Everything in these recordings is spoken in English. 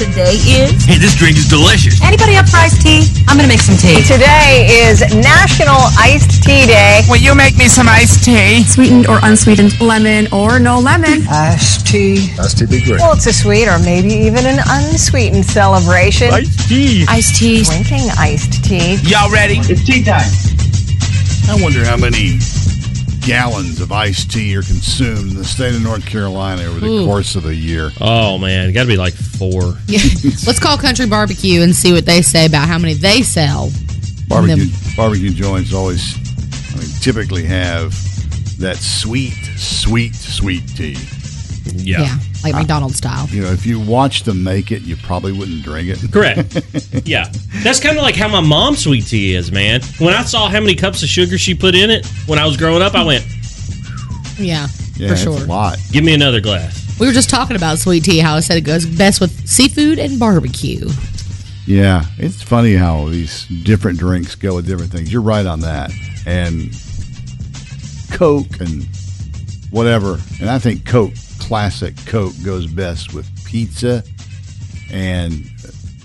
Today is? Hey, this drink is delicious. Anybody up for iced tea? I'm gonna make some tea. Today is National Iced Tea Day. Will you make me some iced tea? sweetened or unsweetened, lemon or no lemon. Iced tea. Iced tea be great. Well, it's a sweet or maybe even an unsweetened celebration. Iced tea. Iced tea. Drinking iced tea. Y'all ready? It's tea time. I wonder how many gallons of iced tea are consumed in the state of North Carolina over the course of the year. Oh man, got to be like four. Yeah. Let's call Country Barbecue and see what they say about how many they sell. Barbecue Them. barbecue joints always, I mean, typically have that sweet, sweet, sweet tea. Yeah, Yeah, like McDonald's style. You know, if you watch them make it, you probably wouldn't drink it. correct. yeah, that's kind of like how my mom's sweet tea is, man. When I saw how many cups of sugar she put in it when I was growing up, I went, Yeah, Yeah, for it's sure. a lot. "Give me another glass." We were just talking about sweet tea, how I said it goes best with seafood and barbecue. Yeah, it's funny how these different drinks go with different things. You're right on that. And Coke and whatever. And I think Coke, classic Coke, goes best with pizza and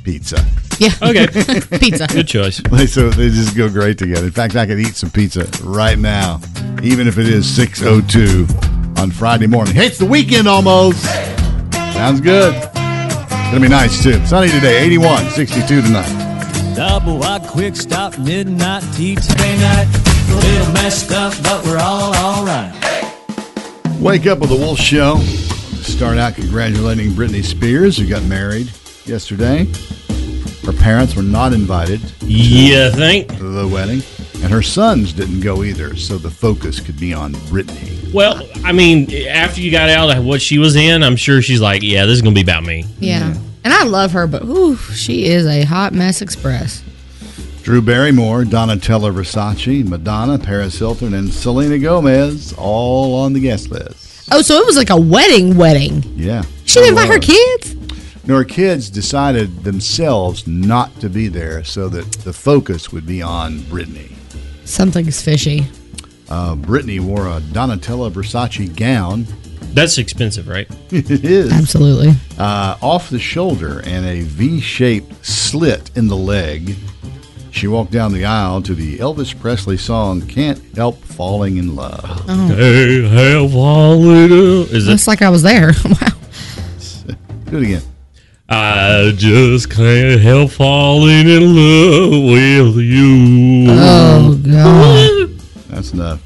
pizza. Yeah. Okay, Pizza. good choice. They- So they just go great together. In fact, I could eat some pizza right now, even if it is 6.02 on Friday morning. Hey, it's the weekend almost. Sounds good. Gonna be nice too. Sunny today, 81, 62 tonight. Double wide quick stop midnight tea today night. A little messed up, but we're all alright. Wake up with the Wolf Show. Start out congratulating Britney Spears, who got married yesterday. Her parents were not invited You think? the wedding, and her sons didn't go either, so the focus could be on Britney. Well, I mean, after you got out of what she was in, I'm sure she's like, "Yeah, this is gonna be about me." Yeah. And I love her, but ooh, she is a hot mess express. Drew Barrymore, Donatella Versace, Madonna, Paris Hilton, and Selena Gomez all on the guest list. Oh, so it was like a wedding wedding. Yeah. She didn't invite her kids? No, her kids decided themselves not to be there so that the focus would be on Britney. Something's fishy. Uh, Britney wore a Donatella Versace gown. That's expensive, right? it is. Absolutely. Uh, off the shoulder and a V shaped slit in the leg. She walked down the aisle to the Elvis Presley song Can't Help Falling in Love. Hey, hey, Wallet. Is it? It's like I was there. wow. Do it again. I just can't help falling in love with you. Oh, God. That's enough.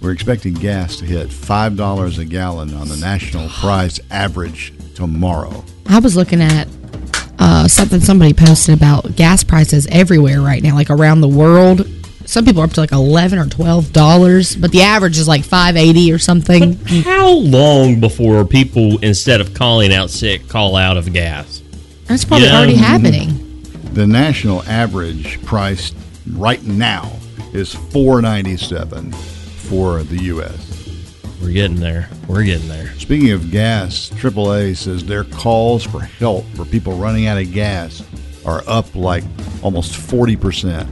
We're expecting gas to hit $5 a gallon on the national price average tomorrow. I was looking at uh, something somebody posted about gas prices everywhere right now, like around the world. Some people are up to like eleven or twelve dollars, but the average is like five eighty or something. How long before people, instead of calling out sick, call out of gas? That's probably Yeah. already happening. The national average price right now is four ninety seven for the U.S. We're getting there. We're getting there. Speaking of gas, AAA says their calls for help for people running out of gas are up like almost forty percent.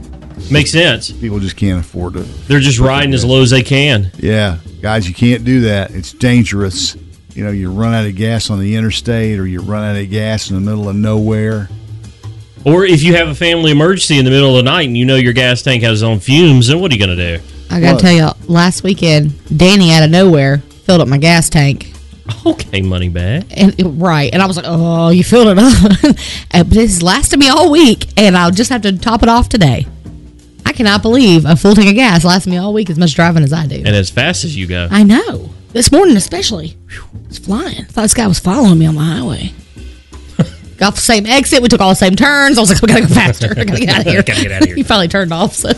Makes sense. People just can't afford it. They're just riding as low as they can. Yeah, guys, you can't do that. It's dangerous. You know, you run out of gas on the interstate or you run out of gas in the middle of nowhere. Or if you have a family emergency in the middle of the night and you know your gas tank has its own fumes, then what are you going to do? I gotta What? tell you, last weekend, Danny out of nowhere filled up my gas tank. Okay, money bag. And right, and I was like, "Oh, you filled it up," And- but it's lasted me all week, and I'll just have to top it off today. I cannot believe a full tank of gas lasts me all week as much driving as I do. And as fast as you go. I know. This morning, especially, Whew, it's flying. I thought this guy was following me on the highway. Got off the same exit. We took all the same turns. I was like, we gotta go faster. I gotta get out of here. Gotta get outta here. he finally turned off. So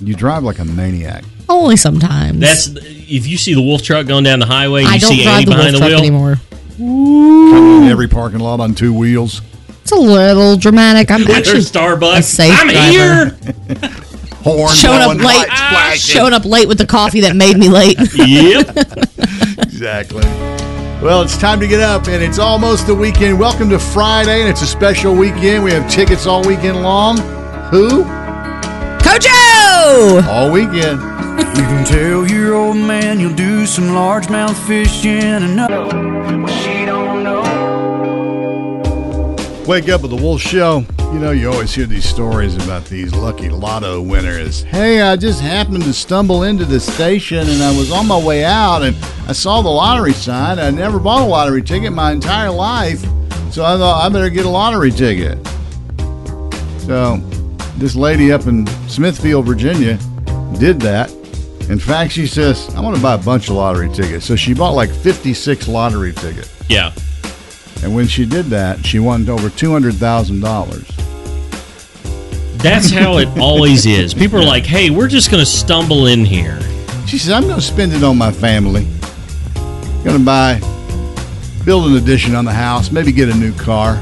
You drive like a maniac. only sometimes. That's if you see the wolf truck going down the highway and I you don't see drive Annie the wolf behind the truck wheel. anymore. Coming in every parking lot on two wheels. It's a little dramatic. I'm With actually their a Starbucks. safe I'm driver. here. Horn showing up blowing, late. lights flashing. Showing up late with the coffee that made me late. yep. Exactly. Well, it's time to get up, and it's almost the weekend. Welcome to Friday, and it's a special weekend. We have tickets all weekend long. Who? Kojo! All weekend. You can tell your old man you'll do some largemouth fishing and no, she don't know. Wake up with the Wolf Show. You know, you always hear these stories about these lucky lotto winners. Hey, I just happened to stumble into the station and I was on my way out and I saw the lottery sign. I never bought a lottery ticket my entire life, so I thought I better get a lottery ticket. So, this lady up in Smithfield, Virginia, did that. In fact, she says, I want to buy a bunch of lottery tickets. So she bought like 56 lottery tickets. Yeah. And when she did that, she won over two hundred thousand dollars. That's how it always is. People are like, "Hey, we're just going to stumble in here." She says, "I'm going to spend it on my family. Going to buy, build an addition on the house, maybe get a new car."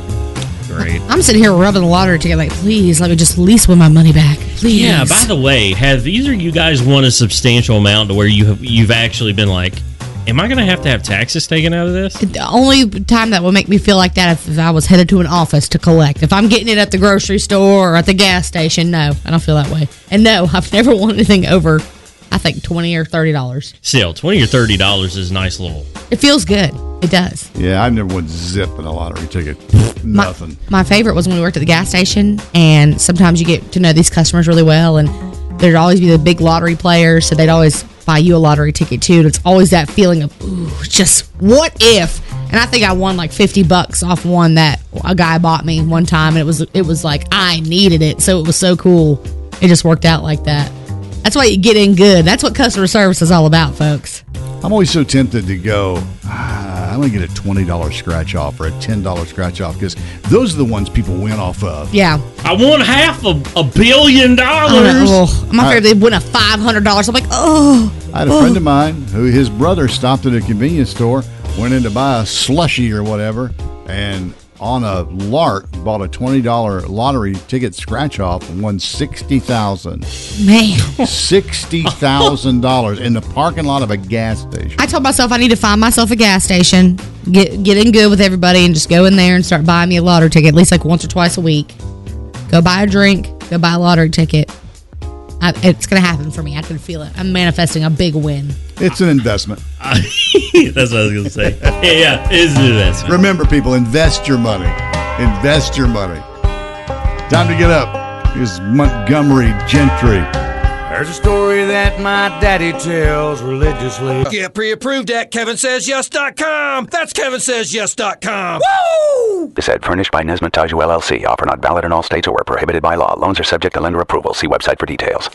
Great. I'm sitting here rubbing the lottery ticket like, please let me just at least win my money back. Please. Yeah. By the way, have either you guys won a substantial amount to where you have you've actually been like, "Am I going to have to have taxes taken out of this?" The only time that would make me feel like that is if I was headed to an office to collect. If I'm getting it at the grocery store or at the gas station, no, I don't feel that way. And no, I've never won anything over, I think twenty or thirty dollars. Still, twenty or thirty dollars is a nice little. It feels good. It does. Yeah, I never won zip in a lottery ticket. My- Nothing. My, favorite was when we worked at the gas station, and sometimes you get to know these customers really well, and there'd always be the big lottery players, so they'd always buy you a lottery ticket too. And it's always that feeling of, ooh, just what if? And I think I won like fifty bucks off one that a guy bought me one time, and it was it was like I needed it, so it was so cool. It just worked out like that. That's why you get in good. That's what customer service is all about, folks. I'm always so tempted to go. Ah, I'm going to get a twenty dollars scratch off or a ten dollars scratch off because those are the ones people win off of. Yeah. I won half of a billion I don't dollars. Oh, I'm afraid they win a five hundred dollars. I'm like, oh. I had a friend oh. of mine who his brother stopped at a convenience store, went in to buy a slushy or whatever, and on a lark bought a twenty dollar lottery ticket scratch off and won sixty thousand. Man. Sixty thousand dollars in the parking lot of a gas station. I told myself I need to find myself a gas station, get get in good with everybody, and just go in there and start buying me a lottery ticket at least like once or twice a week. Go buy a drink, go buy a lottery ticket. I, it's gonna happen for me. I can feel it. I'm manifesting a big win. It's an investment. That's what I was going to say. Yeah, yeah, it is an investment. Remember, people, invest your money. Invest your money. Time to get up. Here's Montgomery Gentry. There's a story that my daddy tells religiously. Get pre-approved at kevinsays.yes.com. That's kevinsays.yes.com. Woo! This ad furnished by Nesmond Taju LLC. Offer not valid in all states or where prohibited by law. Loans are subject to lender approval. See website for details.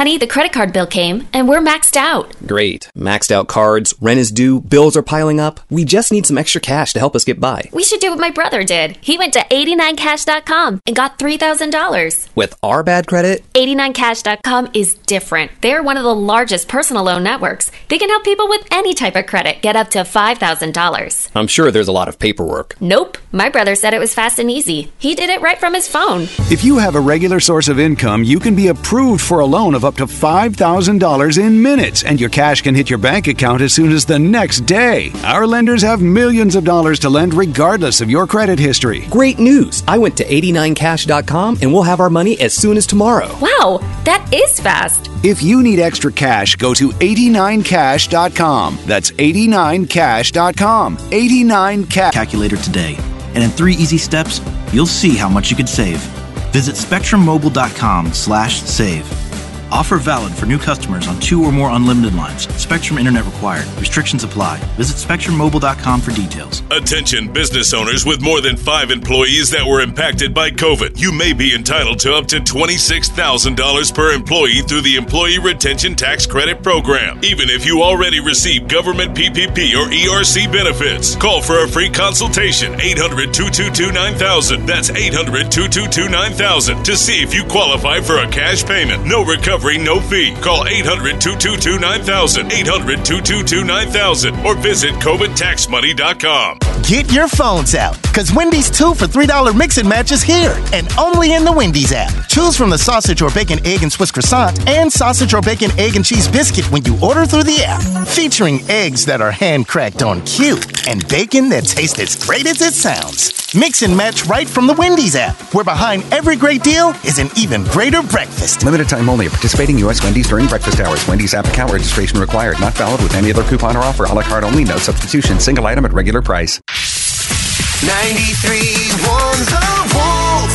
Honey, the credit card bill came and we're maxed out. Great. Maxed out cards, rent is due, bills are piling up. We just need some extra cash to help us get by. We should do what my brother did. He went to 89cash.com and got $3,000. With our bad credit, 89cash.com is different. They're one of the largest personal loan networks. They can help people with any type of credit get up to $5,000. I'm sure there's a lot of paperwork. Nope. My brother said it was fast and easy. He did it right from his phone. If you have a regular source of income, you can be approved for a loan of up to $5,000 in minutes, and your cash can hit your bank account as soon as the next day. Our lenders have millions of dollars to lend regardless of your credit history. Great news! I went to 89cash.com and we'll have our money as soon as tomorrow. Wow, that is fast. If you need extra cash, go to 89cash.com. That's 89cash.com. 89cash. Calculator today. And in three easy steps, you'll see how much you could save. Visit spectrummobile.com/save. Offer valid for new customers on two or more unlimited lines. Spectrum Internet required. Restrictions apply. Visit spectrummobile.com for details. Attention business owners with more than five employees that were impacted by COVID. You may be entitled to up to $26,000 per employee through the Employee Retention Tax Credit Program, even if you already receive government PPP or ERC benefits. Call for a free consultation 800 222 9000. That's 800 222 9000 to see if you qualify for a cash payment. No recovery, no fee. Call 800 222 9000. 800 222 9000 or visit COVIDTaxMoney.com. Get your phones out, because Wendy's 2 for $3 mix and match is here, and only in the Wendy's app. Choose from the sausage or bacon, egg, and Swiss croissant and sausage or bacon, egg, and cheese biscuit when you order through the app. Featuring eggs that are hand cracked on cue and bacon that tastes as great as it sounds. Mix and match right from the Wendy's app, where behind every great deal is an even greater breakfast. Limited time only at participating U.S. Wendy's during breakfast hours. Wendy's app account registration required. Not valid with any other coupon or offer. A la carte only. No substitution. Single item at regular price. 93 1 The Wolf.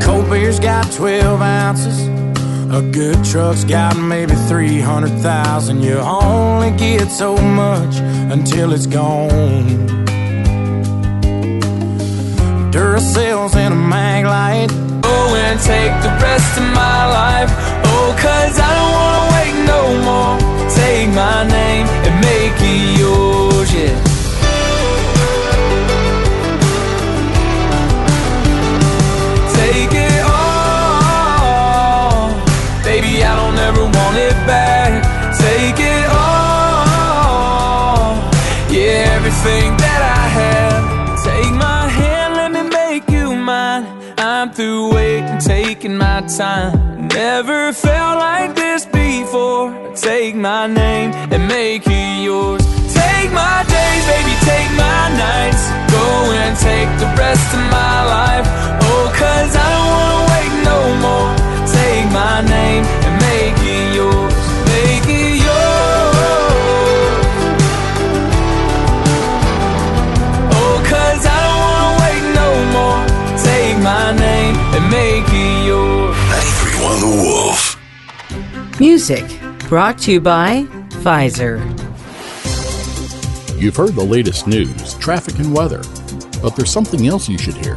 Cold beer's got 12 ounces. A good truck's got maybe 300,000. You only get so much until it's gone. Duracells and a mag light. Go and take the rest of my life. Oh, cause I don't wanna wait no more. Take my name and make it time. Never felt like this before. Take my name and make it yours. Take my days, baby, take my nights. Go and take the rest of my life. Oh, cause I don't wanna wait no more. Take my name and make it yours. Music brought to you by Pfizer. You've heard the latest news, traffic, and weather, but there's something else you should hear.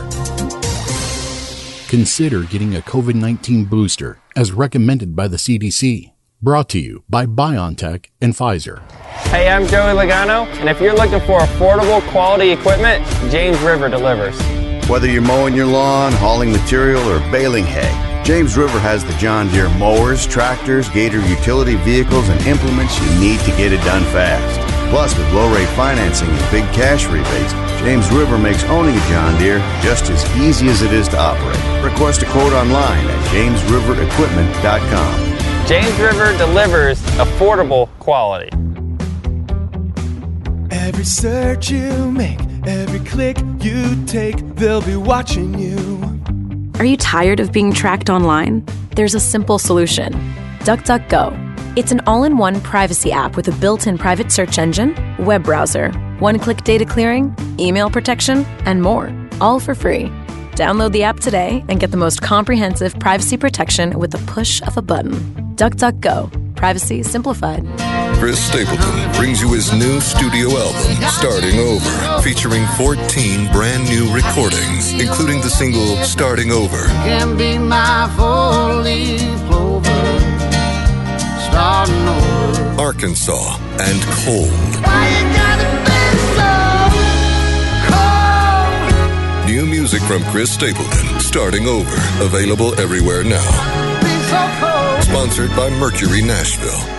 Consider getting a COVID 19 booster as recommended by the CDC. Brought to you by BioNTech and Pfizer. Hey, I'm Joey Logano, and if you're looking for affordable quality equipment, James River delivers. Whether you're mowing your lawn, hauling material, or baling hay, James River has the John Deere mowers, tractors, Gator utility vehicles, and implements you need to get it done fast. Plus, with low rate financing and big cash rebates, James River makes owning a John Deere just as easy as it is to operate. Request a quote online at jamesriverequipment.com. James River delivers affordable quality. Every search you make, every click you take, they'll be watching you. Are you tired of being tracked online? There's a simple solution DuckDuckGo. It's an all in one privacy app with a built in private search engine, web browser, one click data clearing, email protection, and more, all for free. Download the app today and get the most comprehensive privacy protection with the push of a button. DuckDuckGo. Privacy simplified. Chris Stapleton brings you his new studio album, Starting Over, featuring 14 brand new recordings, including the single Starting Over. Can be my four-leaf clover, starting over. Arkansas and Cold. Why you gotta be so cold? New music from Chris Stapleton, Starting Over, available everywhere now. So. Sponsored by Mercury Nashville.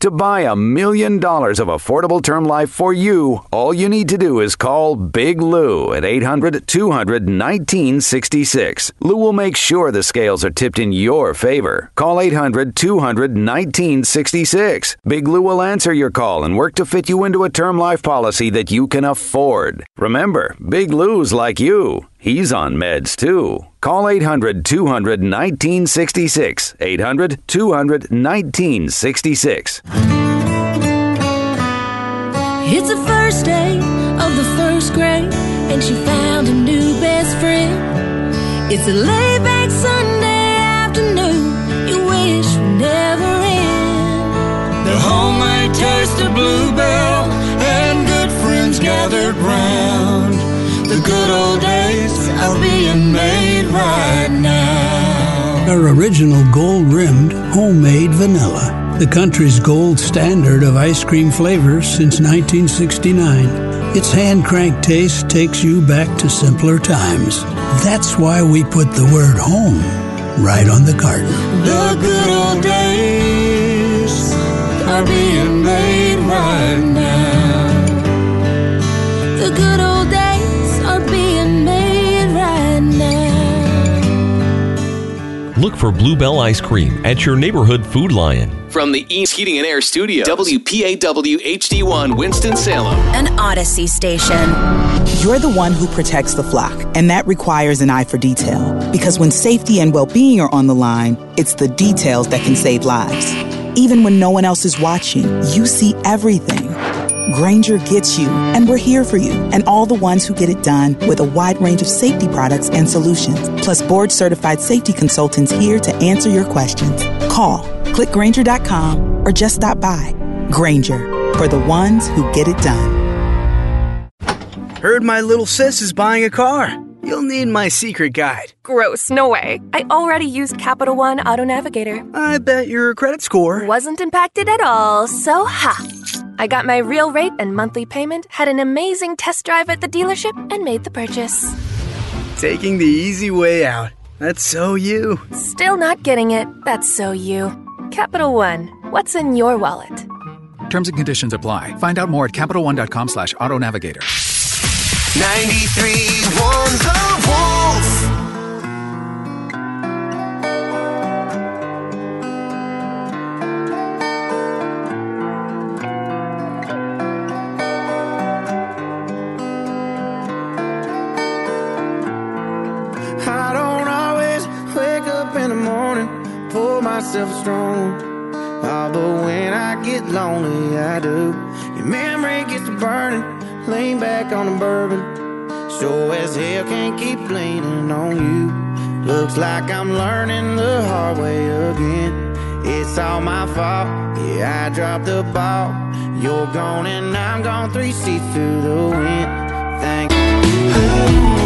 To buy a million dollars of affordable term life for you, all you need to do is call Big Lou at 800 200 1966. Lou will make sure the scales are tipped in your favor. Call 800 200 1966. Big Lou will answer your call and work to fit you into a term life policy that you can afford. Remember, Big Lou's like you. He's on meds too. Call 800 200 1966. 800 200 1966. It's the first day of the first grade, and she found a new best friend. It's a laid back Sunday afternoon, you wish would never end. The homemade taste of bluebell and good friends gathered round. The good old days are being made right now. Our original gold rimmed homemade vanilla, the country's gold standard of ice cream flavors since 1969. Its hand crank taste takes you back to simpler times. That's why we put the word home right on the carton. The good old days are being made right now. The good old Look for Bluebell Ice Cream at your neighborhood Food Lion. From the East Heating and Air Studio, WPAW HD1 Winston-Salem. An Audacy station. You're the one who protects the flock, and that requires an eye for detail. Because when safety and well being are on the line, it's the details that can save lives. Even when no one else is watching, you see everything. Grainger gets you, and we're here for you, and all the ones who get it done with a wide range of safety products and solutions, plus board certified safety consultants here to answer your questions. Call, clickgrainger.com, or just stop by. Grainger, for the ones who get it done. Heard my little sis is buying a car. You'll need my secret guide. Gross, no way. I already used Capital One Auto Navigator. I bet your credit score wasn't impacted at all, so ha. I got my real rate and monthly payment, had an amazing test drive at the dealership, and made the purchase. Taking the easy way out. That's so you. Still not getting it. That's so you. Capital One, what's in your wallet? Terms and conditions apply. Find out more at CapitalOne.com slash auto navigator. 93 one's the wolf. Looks like I'm learning the hard way again. It's all my fault, yeah, I dropped the ball. You're gone and I'm gone, three seats to the wind. Thank Oh,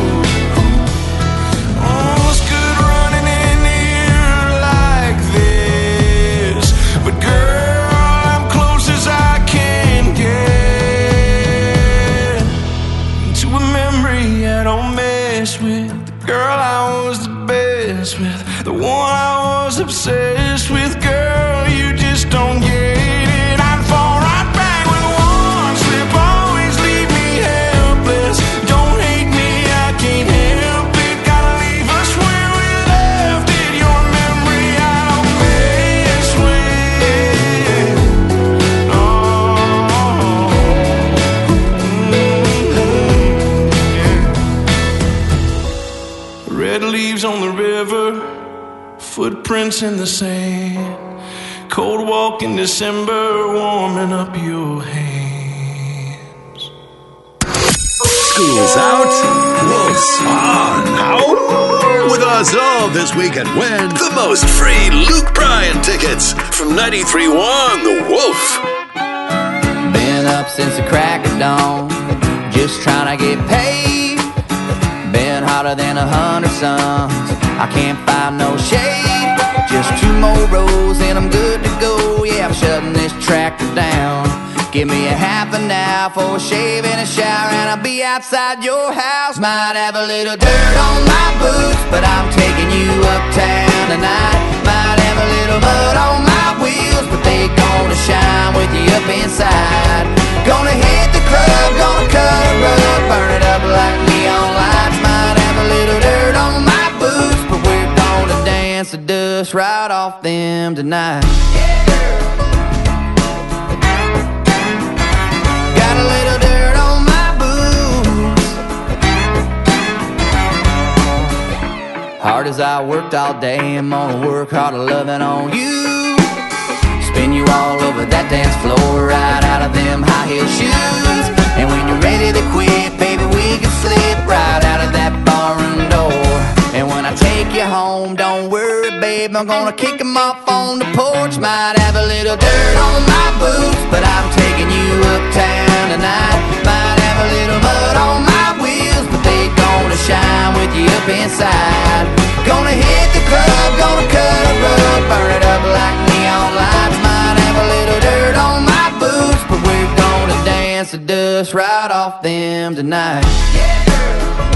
footprints in the sand. Cold walk in December, warming up your hands. School's out, wolves on. Out with us all this week and win the most free Luke Bryan tickets from 93.1 The Wolf. Been up since the crack of dawn, just trying to get paid. Been hotter than a hundred suns. I can't find no shade. Just two more rows and I'm good to go. Yeah, I'm shutting this tractor down. Give me a half an hour for a shave and a shower, and I'll be outside your house. Might have a little dirt on my boots, but I'm taking you uptown tonight. Might have a little mud on my wheels, but they gonna shine with you up inside. Gonna hit the club, gonna cut a rug, burn it up like neon lights. Might have a little dirt on my dance the dust right off them tonight. Got a little dirt on my boots. Hard as I worked all day, I'm gonna work harder loving on you. Spin you all over that dance floor, right out of them high heel shoes. And when you're ready to quit, baby, we can slip right out of that barroom take you home, don't worry, babe, I'm gonna kick 'em off on the porch. Might have a little dirt on my boots, but I'm taking you uptown tonight. Might have a little mud on my wheels, but they gonna shine with you up inside. Gonna hit the club, gonna cut a rug, burn it up like neon lights. Might have a little dirt on my boots, but we're gonna dance the dust right off them tonight. Got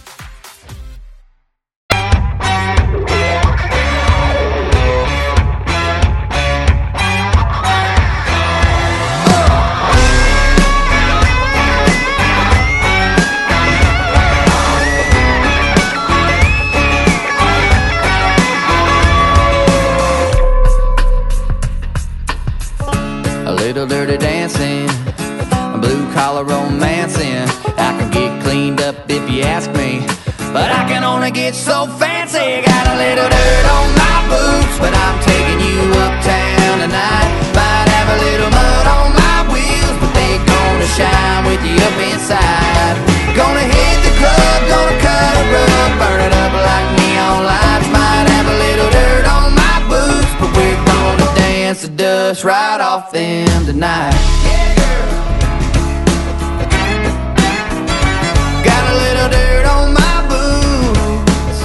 A them tonight. Yeah, girl. Got a little dirt on my boots.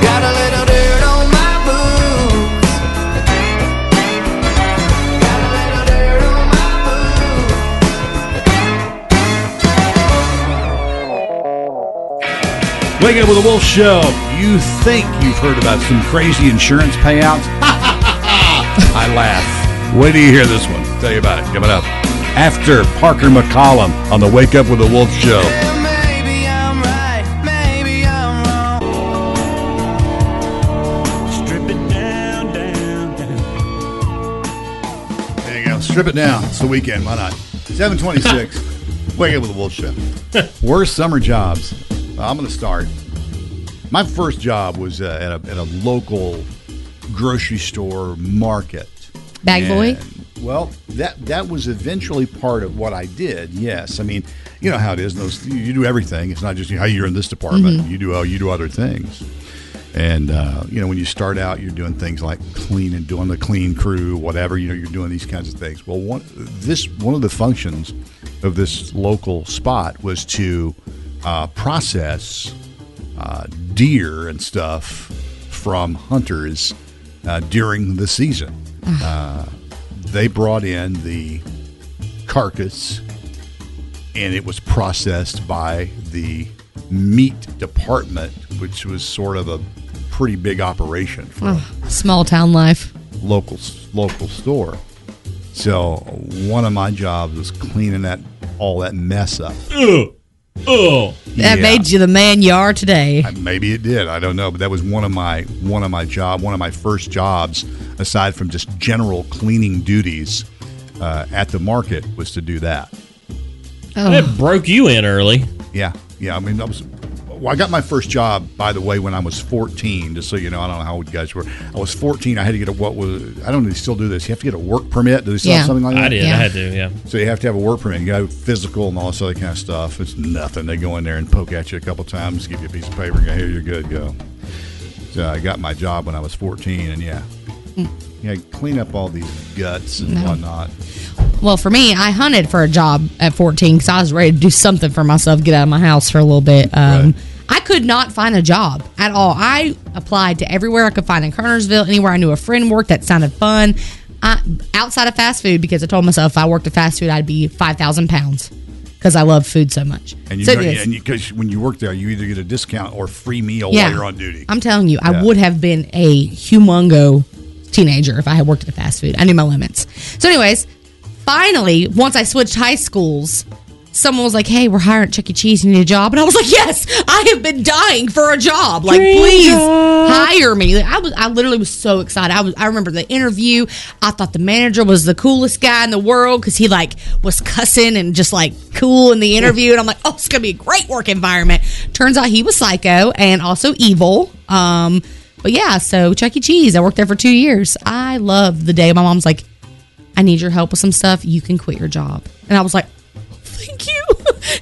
Got a little dirt on my boots. Got a little dirt on my boots. Wake up with a Wolf Show. You think you've heard about some crazy insurance payouts? Ha! Laugh. Wait till you hear this one. Tell you about it. Coming up after Parker McCollum on the Wake Up with the Wolf Show. Maybe I'm right, maybe I'm wrong. Strip it down, down, down. There you go. Strip it down. It's the weekend. Why not? 726. Wake up with the Wolf Show. Worst summer jobs. I'm going to start. My first job was uh, at, a, at a local grocery store market. Bag boy? Well, that that was eventually part of what I did. Yes, I mean, you know how it is. Those you do everything. It's not just how you're in this department. Mhm. You do uh, you do other things. And uh, you know, when you start out, you're doing things like cleaning, doing the clean crew, whatever. You know, you're doing these kinds of things. Well, one this one of the functions of this local spot was to uh, process uh, deer and stuff from hunters uh, during the season. Uh, they brought in the carcass and it was processed by the meat department, which was sort of a pretty big operation for Oh, small town life. local local store. So one of my jobs was cleaning that all that mess up. Oh, that Yeah. made you the man you are today. Maybe it did. I don't know, but that was one of my one of my job, one of my first jobs, aside from just general cleaning duties uh, at the market, was to do that. Oh. It broke you in early. Yeah, yeah. I mean, I was. Well, I got my first job, by the way, when I was 14. Just so you know, I don't know how old you guys were. I was 14. I had to get a what was I don't know. if They still do this. You have to get a work permit. Do they still Yeah. have something like that? I did. I had to, yeah. So you have to have a work permit. You got to physical and all this other kind of stuff. It's nothing. They go in there and poke at you a couple times, give you a piece of paper, and go, here you're good, go. So I got my job when I was 14, and yeah, hmm. yeah, clean up all these guts and No. whatnot. Well, for me, I hunted for a job at 14 because I was ready to do something for myself, get out of my house for a little bit. Um, I could not find a job at all. I applied to everywhere I could find in Kernersville, anywhere I knew a friend worked that sounded fun. I, outside of fast food, because I told myself if I worked at fast food, I'd be 5,000 pounds because I love food so much. And you So know, and because when you work there, you either get a discount or free meal Yeah. while you're on duty. I'm telling you, I would have been a humongo teenager if I had worked at a fast food. I knew my limits. So, anyways, finally, once I switched high schools, someone was like, "Hey, we're hiring Chuck E. Cheese. You need a job?" And I was like, "Yes, I have been dying for a job. Like, Dream please job." hire me." Like, I was, I literally was so excited. I was, I remember the interview. I thought the manager was the coolest guy in the world because he like was cussing and just like cool in the interview. And I'm like, "Oh, it's gonna be a great work environment." Turns out he was psycho and also evil. Um, but yeah, so Chuck E. Cheese. I worked there for two years. I love the day my mom's like, "I need your help with some stuff. You can quit your job," and I was like thank you.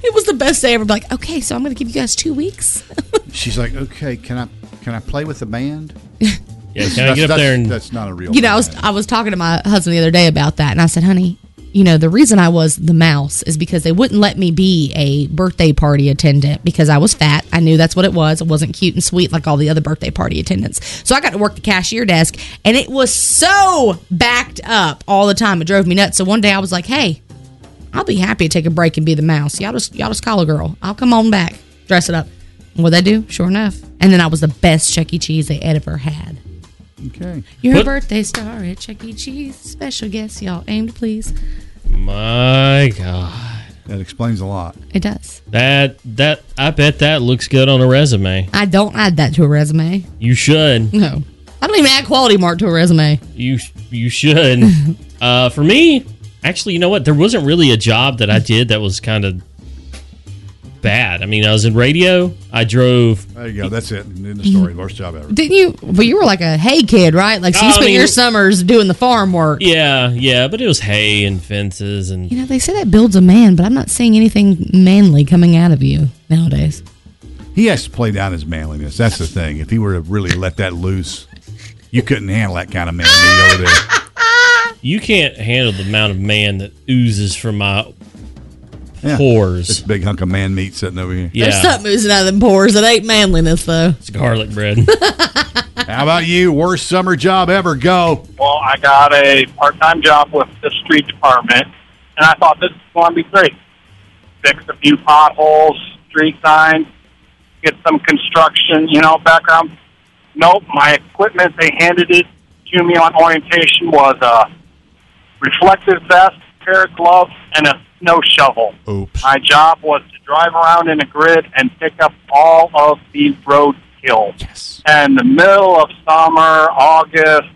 it was the best day ever. Like, okay, so I'm going to give you guys two weeks. She's like, okay, can I can I play with the band? Yeah, can I get up there and that's not a real. you know, I was I was talking to my husband the other day about that, and I said, honey, you know, the reason I was the mouse is because they wouldn't let me be a birthday party attendant because I was fat. I knew that's what it was. It wasn't cute and sweet like all the other birthday party attendants. So I got to work the cashier desk, and it was so backed up all the time. It drove me nuts. So one day I was like, hey. I'll be happy to take a break and be the mouse. Y'all just y'all just call a girl. I'll come on back, dress it up. And what they do? Sure enough. And then I was the best Chuck E. Cheese they ever had. Okay. You're Put- a birthday star at Chuck E. Cheese. Special guest, y'all. Aim to please. My God, that explains a lot. It does. That that I bet that looks good on a resume. I don't add that to a resume. You should. No. I don't even add quality mark to a resume. You you should. uh, for me, actually, you know what? There wasn't really a job that I did that was kind of bad. I mean, I was in radio. I drove. There you go. That's it. In the story, mm-hmm. worst job ever. Didn't you? But you were like a hay kid, right? Like, so you oh, I spent mean- your summers doing the farm work. Yeah, yeah, but it was hay and fences and You know, they say that builds a man, but I'm not seeing anything manly coming out of you nowadays. He has to play down his manliness. That's the thing. If he were to really let that loose, you couldn't handle that kind of man meat over there. you can't handle the amount of man that oozes from my Yeah. pores. This big hunk of man meat sitting over here. Yeah. There's something oozing out of them pores. It ain't manliness, though. It's garlic bread. How about you? Worst summer job ever? Go. Well, I got a part-time job with the street department, and I thought this was going to be great. Fix a few potholes, street signs, get some construction, you know, background. Nope, my equipment they handed it to me on orientation was a reflective vest, pair of gloves, and a snow shovel. Oops. My job was to drive around in a grid and pick up all of the road kills. Yes. And the middle of summer, August,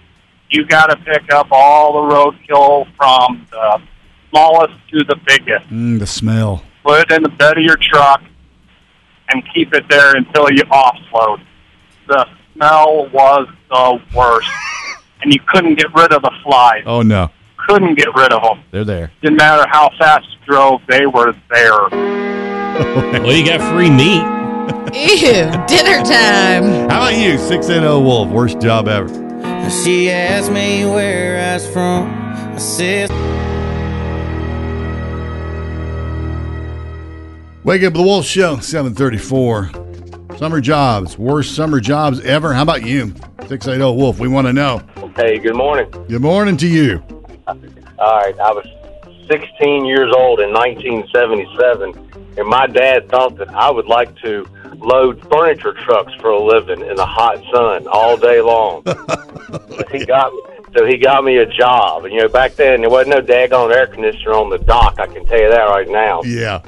you got to pick up all the roadkill from the smallest to the biggest. Mm, the smell. Put it in the bed of your truck and keep it there until you offload. The smell was the worst, and you couldn't get rid of the flies. Oh no, Couldn't get rid of them. they're there. Didn't matter how fast you drove; they were there. Well, you got free meat. Ew, dinner time. How about you? Six eight zero Wolf. Worst job ever. She asked me where I was from. I said. Wake up the Wolf Show. Seven thirty four. Summer jobs. Worst summer jobs ever. How about you? Six eight zero Wolf. We want to know. Hey, good morning. Good morning to you. All right, I was 16 years old in 1977, and my dad thought that I would like to load furniture trucks for a living in the hot sun all day long. he got so he got me a job, and you know back then there wasn't no daggone air conditioner on the dock. I can tell you that right now. Yeah.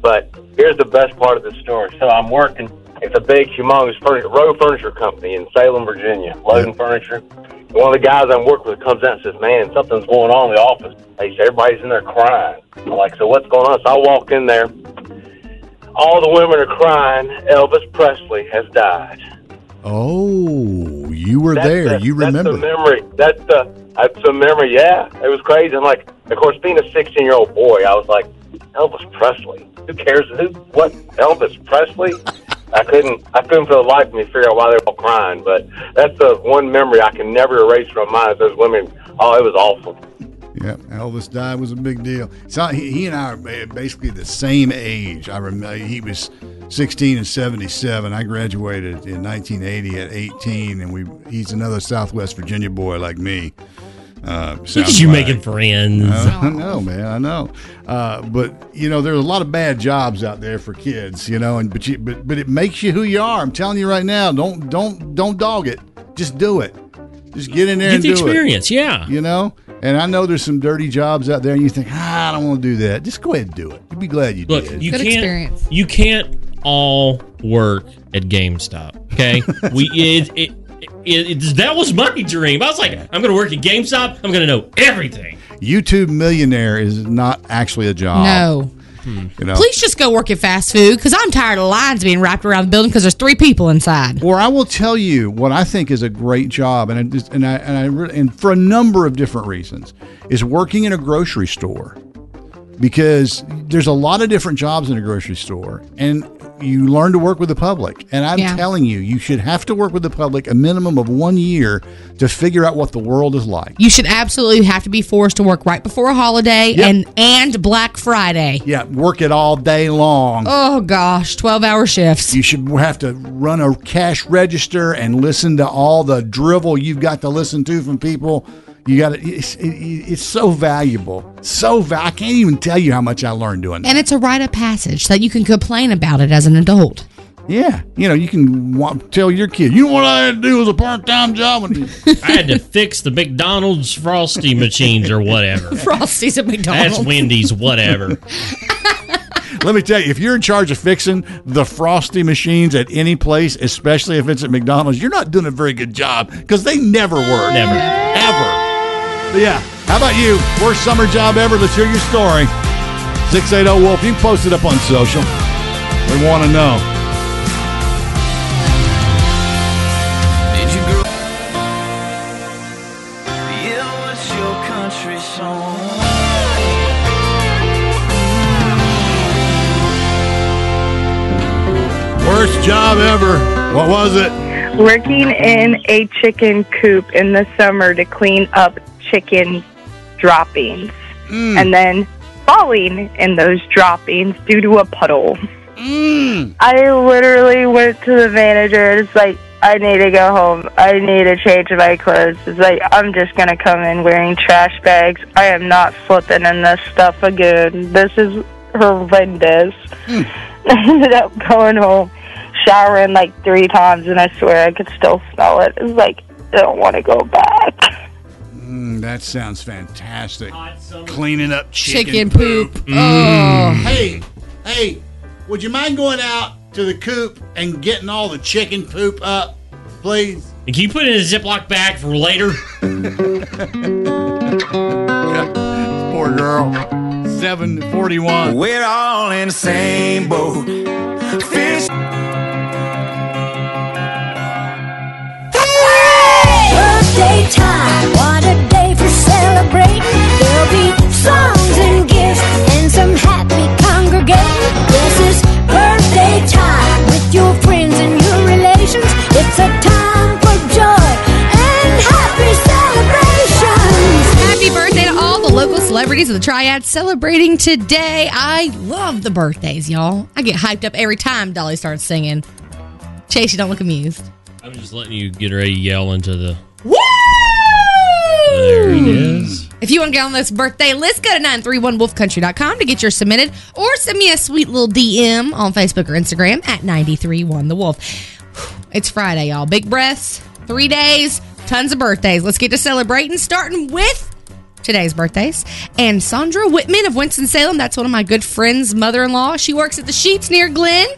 But here's the best part of the story. So I'm working. It's a big, humongous furniture, Rowe furniture company in Salem, Virginia, loading furniture. One of the guys I'm working with comes out and says, "Man, something's going on in the office." He said, "Everybody's in there crying." I'm like, "So what's going on?" So I walk in there. All the women are crying. Elvis Presley has died. Oh, you were That's there. the- you remember. That's the memory. That's the that's the memory. Yeah, it was crazy. I'm like, of course, being a 16 year old boy, I was like, Elvis Presley. Who cares? Who? What? Elvis Presley? I couldn't. I couldn't for the life of me figure out why they were all crying. But that's the one memory I can never erase from my mind. Those women. Oh, it was awful. Yeah, Elvis died was a big deal. So he, he and I are basically the same age. I remember he was 16 and 77. I graduated in 1980 at 18, and we he's another Southwest Virginia boy like me. Uh, Look at you like. making friends. Uh, I know, man. I know. Uh, but you know, there's a lot of bad jobs out there for kids. You know, and but you, but but it makes you who you are. I'm telling you right now. Don't don't don't dog it. Just do it. Just get in there Get and the do experience, it. yeah. You know. And I know there's some dirty jobs out there, and you think, ah, I don't want to do that. Just go ahead and do it. You'll be glad you Look, did. you can't. You can't all work at GameStop. Okay, we it, it, it, it that was my dream. I was like, I'm going to work at GameStop. I'm going to know everything. YouTube millionaire is not actually a job. No. Hmm. You know. Please just go work at fast food because I'm tired of lines being wrapped around the building because there's three people inside. Or I will tell you what I think is a great job, and I just, and I and I re- and for a number of different reasons, is working in a grocery store, because there's a lot of different jobs in a grocery store, and you learn to work with the public. And I'm Yeah. telling you, you should have to work with the public a minimum of one year to figure out what the world is like. You should absolutely have to be forced to work right before a holiday Yep. and and Black Friday. Yeah, work it all day long. Oh gosh, twelve hour shifts. You should have to run a cash register and listen to all the drivel you've got to listen to from people. You got to. It's, it, it's so valuable. So va- I can't even tell you how much I learned doing that. And it's a rite of passage that you can complain about it as an adult. Yeah, you know, you can wa- tell your kid, you know what I had to do as a part time job. When I had to fix the McDonald's frosty machines or whatever. Frosties at McDonald's. That's Wendy's, whatever. Let me tell you, if you're in charge of fixing the frosty machines at any place, especially if it's at McDonald's, you're not doing a very good job because they never work. Never. Ever. But yeah. How about you? Worst summer job ever? Let's hear your story. 680 Wolf. You can post it up on social. We want to know. Did you grow Yeah, what's your country song? Worst job ever. What was it? Working in a chicken coop in the summer to clean up chicken droppings Mm. and then falling in those droppings due to a puddle. Mm. I literally went to the manager and it's like, I need to go home. I need to change my clothes. It's like, I'm just going to come in wearing trash bags. I am not flipping in this stuff again. This is horrendous. I ended up going home, showering like three times, and I swear I could still smell it. It's like I don't want to go back. Mm, that sounds fantastic. Cleaning up chicken, Chicken poop. poop. Oh. Hey, hey, would you mind going out to the coop and getting all the chicken poop up, please? Can you put it in a Ziploc bag for later? Poor girl. 741. We're all in the same boat. Fish. Celebrities of the Triad celebrating today. I love the birthdays, y'all. I get hyped up every time Dolly starts singing. Chase, you don't look amused. I'm just letting you get ready to yell into the. Woo! There it is. If you want to get on this birthday list, go to 931wolfcountry.com to get your submitted or send me a sweet little DM on Facebook or Instagram at 931thewolf. It's Friday, y'all. Big breaths, three days, tons of birthdays. Let's get to celebrating, starting with today's birthdays. And Sandra Whitman of Winston-Salem, that's one of my good friends' mother-in-law. She works at the Sheetz near Glen.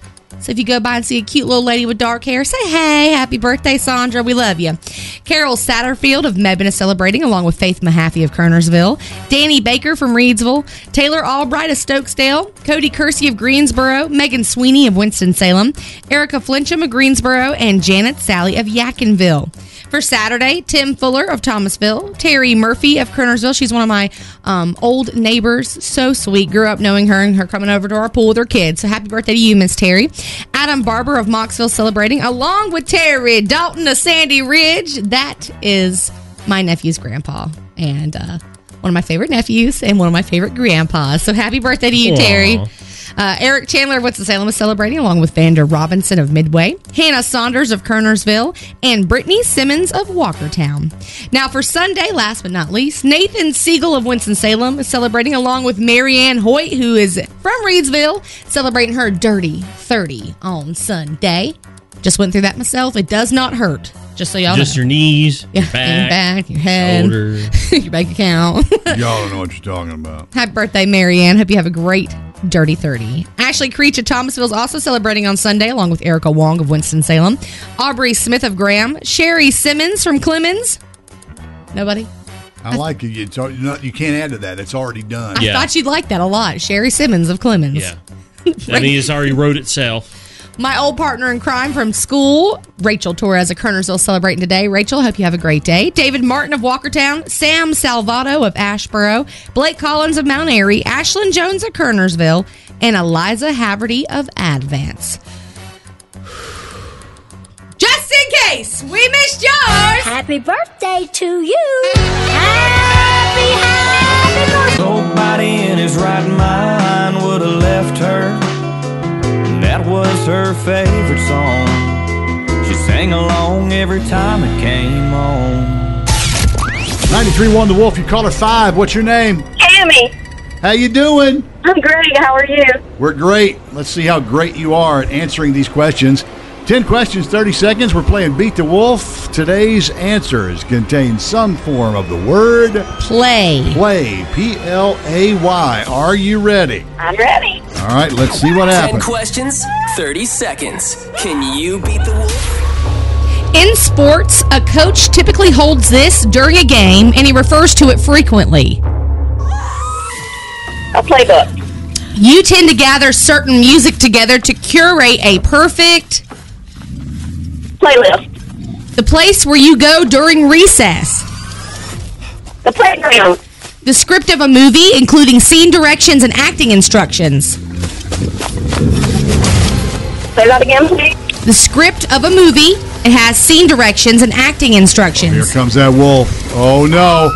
So if you go by and see a cute little lady with dark hair, say hey, happy birthday, Sandra. We love you. Carol Satterfield of Mebane is celebrating, along with Faith Mahaffey of Kernersville, Danny Baker from Reidsville, Taylor Albright of Stokesdale, Cody Kersey of Greensboro, Megan Sweeney of Winston-Salem, Erica Flincham of Greensboro, and Janet Sally of Yadkinville. For Saturday, Tim Fuller of Thomasville, Terry Murphy of Kernersville. She's one of my um, old neighbors. So sweet. Grew up knowing her and her coming over to our pool with her kids. So happy birthday to you, Miss Terry. Adam Barber of Mocksville celebrating, along with Terry Dalton of Sandy Ridge. That is my nephew's grandpa. And uh, one of my favorite nephews and one of my favorite grandpas. So happy birthday to you, Aw. Terry. Uh, Eric Chandler of Winston-Salem is celebrating along with Vander Robinson of Midway, Hannah Saunders of Kernersville, and Brittany Simmons of Walkertown. Now for Sunday, last but not least, Nathan Siegel of Winston-Salem is celebrating along with Marianne Hoyt, who is from Reidsville, celebrating her dirty 30 on Sunday. Just went through that myself. It does not hurt. Just so y'all Just know. your knees, yeah, your back, back, your head, shoulder. your bank account. Y'all don't know what you're talking about. Happy birthday, Marianne. Hope you have a great Dirty 30. Ashley Creech of Thomasville is also celebrating on Sunday, along with Erica Wong of Winston-Salem, Aubrey Smith of Graham, Sherry Simmons from Clemmons. Nobody? I like it. It's, you're you can't add to that. It's already done. I thought you'd like that a lot. Sherry Simmons of Clemmons. Yeah. I mean, it's already wrote itself. My old partner in crime from school, Rachel Torres of Kernersville, celebrating today. Rachel, hope you have a great day. David Martin of Walkertown, Sam Salvato of Asheboro, Blake Collins of Mount Airy, Ashlyn Jones of Kernersville, and Eliza Haverty of Advance. Just in case we missed yours. Happy birthday to you. Happy, happy birthday. Nobody every time it came on. 93.1 The Wolf, you call her five. What's your name? Tammy, How you doing? I'm great. How are you? We're great. Let's see how great you are at answering these questions. 10 questions, 30 seconds. We're playing Beat the Wolf. Today's answers contain some form of the word play. Play. P L A Y. Are you ready? I'm ready. All right, let's see what happens. 10 questions, 30 seconds. Can you beat the wolf? In sports, a coach typically holds this during a game and he refers to it frequently. A playbook. You tend to gather certain music together to curate a perfect playlist. The place where you go during recess. The playground. The script of a movie, including scene directions and acting instructions. Say that again, please. The script of a movie, it has scene directions and acting instructions. Here comes that wolf. Oh no.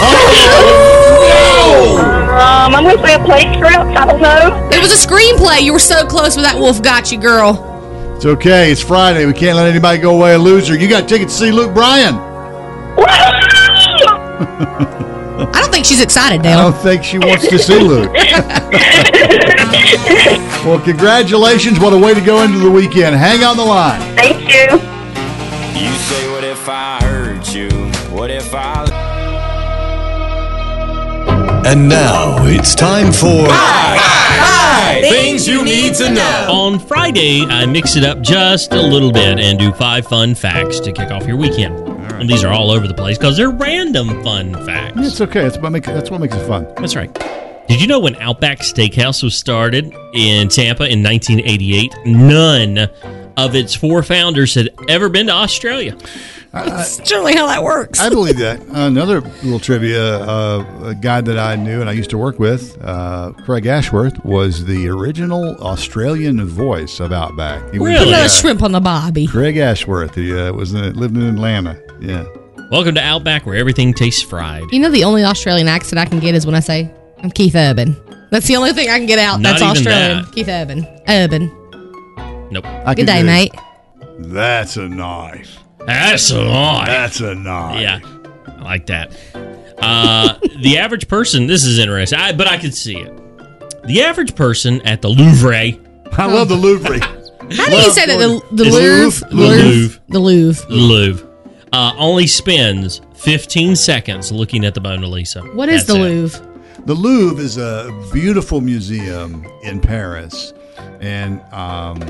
Oh no! Um, I'm going to say a play script. I don't know. It was a screenplay. You were so close with that wolf got you, girl. It's okay. It's Friday. We can't let anybody go away a loser. You got tickets to see Luke Bryan. I don't think think she's excited, Dale. I don't think she wants to see Luke. well, congratulations. What a way to go into the weekend. Hang on the line. Thank you. You And now it's time for Things you need to know. On Friday, I mix it up just a little bit and do five fun facts to kick off your weekend. And these are all over the place because they're random fun facts. It's okay. That's what, make, that's what makes it fun. That's right. Did you know when Outback Steakhouse was started in Tampa in 1988, none of its four founders had ever been to Australia? That's generally how that works. I believe that. Another little trivia: uh, a guy that I knew and I used to work with, uh, Craig Ashworth, was the original Australian voice of Outback. He was- Put another shrimp on the bobby. Craig Ashworth. He uh, was in, lived in Atlanta. Yeah. Welcome to Outback, where everything tastes fried. You know, the only Australian accent I can get is when I say, I'm Keith Urban. That's the only thing I can get out. Not That's even Australian. that. Keith Urban. Urban. Nope. I Good could day, mate. That's a knife. That's a lot. That's a knife. Yeah, I like that. Uh, the average person, this is interesting, I, but I could see it. The average person at the Louvre. I love the Louvre. How do you say that? The, the It's Louvre? The Louvre. The Louvre. The Louvre. Uh, only spends 15 seconds looking at the Mona Lisa. What is That's the it. Louvre? The Louvre is a beautiful museum in Paris, and um,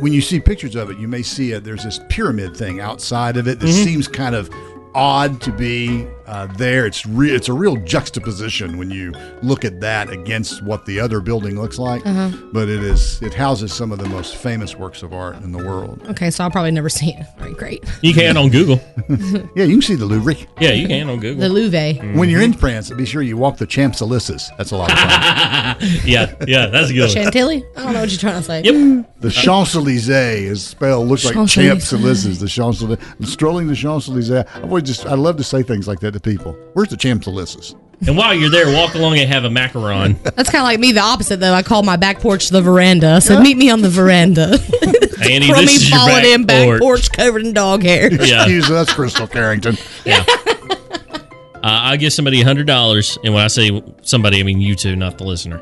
when you see pictures of it, you may see it. There's this pyramid thing outside of it that Mhm. seems kind of odd to be uh, there. It's re- it's a real juxtaposition when you look at that against what the other building looks like. Uh-huh. But it is it houses some of the most famous works of art in the world. Okay, so I'll probably never see it. All right, great. You can on Google. yeah, you can see the Louvre. Yeah, you can on Google. The Louvre. When you're in France, be sure you walk the Champs Elysees. That's a lot of fun. yeah, yeah, that's a good. one. Chantilly? I don't know what you're trying to say. Yep. The Champs Elysees is spelled looks like Champs-Élysées. Champs Elysees. The Champs Elysees, strolling the Champs Elysees. I've always just I love to say things like that to people. Where's the Champs Elysees? And while you're there, walk along and have a macaron. That's kind of like me, the opposite, though. I call my back porch the veranda. So meet me on the veranda. Annie, Crummy this is your falling back in back porch. porch. covered in dog hair. Yeah. Excuse us, Krystle Carrington. Uh, I give somebody hundred dollars, and when I say somebody, I mean you two, not the listener.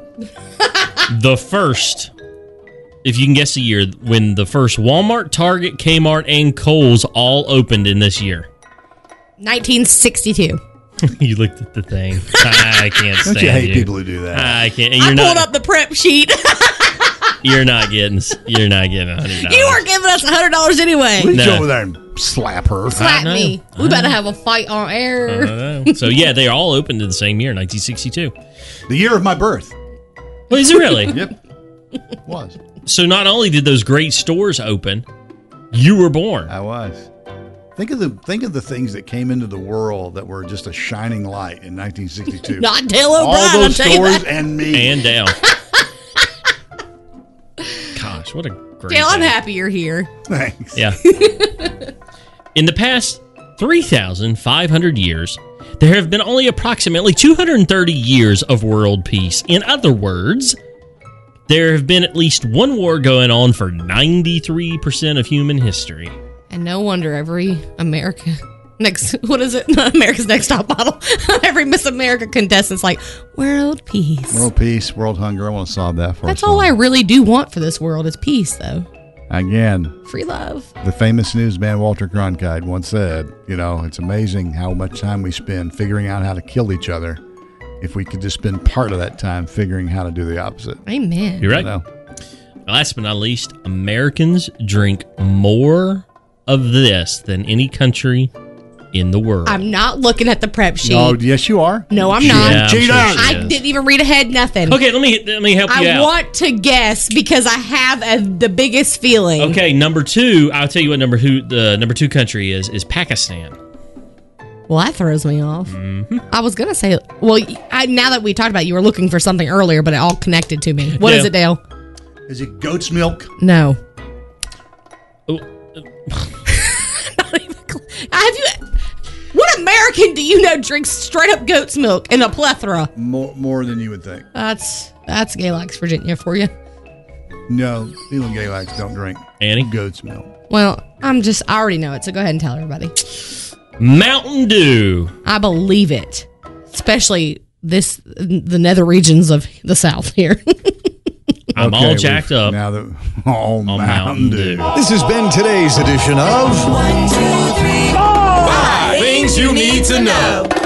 the first, if you can guess the year when the first Walmart, Target, Kmart, and Kohl's all opened in this year. 1962. you looked at the thing. I can't Don't you hate people who do that? I can't. And I you're pulled not. up the prep sheet. You're not getting. You're not getting a hundred dollars. you weren't giving us $100 anyway. Reach No. over there and slap her. Slap me. We better have a fight on air. So yeah, they all opened in the same year, 1962. The year of my birth. Well, is it really? Yep. Was. So not only did those great stores open, you were born. I was. Think of the think of the things that came into the world that were just a shining light in 1962. Not Dale All O'Brien, I'll those tell you stores that. and me. And down. Gosh, what a great Dale, I'm day. happy you're here. Thanks. Yeah. In the past 3,500 years, there have been only approximately 230 years of world peace. In other words, there have been at least one war going on for 93% of human history. And no wonder every America next what is it? America's Next Top Model. every Miss America contestant's like world peace. World peace, world hunger. I want to solve that for That's us. all I really do want for this world is peace, though. Again, Free love. the famous newsman Walter Cronkite once said, you know, it's amazing how much time we spend figuring out how to kill each other if we could just spend part of that time figuring how to do the opposite. Amen. You're right. You know? Last but not least, Americans drink more of this than any country in the world. I'm not looking at the prep sheet. Oh, yes, you are. No, I'm Yeah, not. I'm sure she I is. didn't even read ahead. Nothing. Okay, let me let me help you I out. want to guess because I have a, the biggest feeling. Okay, number two. I'll tell you what number who the number two country is is Pakistan. Well, that throws me off. Mm-hmm. I was gonna say, well, I, now that we talked about, it, you were looking for something earlier, but it all connected to me. What is Yeah. it, Dale? Is it goat's milk? No. Oh, Have you? What American do you know drinks straight up goat's milk in a plethora? More, more than you would think. That's that's Galax, Virginia for you. No, people in Galax don't drink Annie? goat's milk. Well, I'm just I already know it, so go ahead and tell everybody. Mountain Dew. I believe it. especially this the nether regions of the South here. I'm Okay, all jacked up. Now that all Mountain Mountain Dew. Dew. This has been today's edition of Five things you need to know.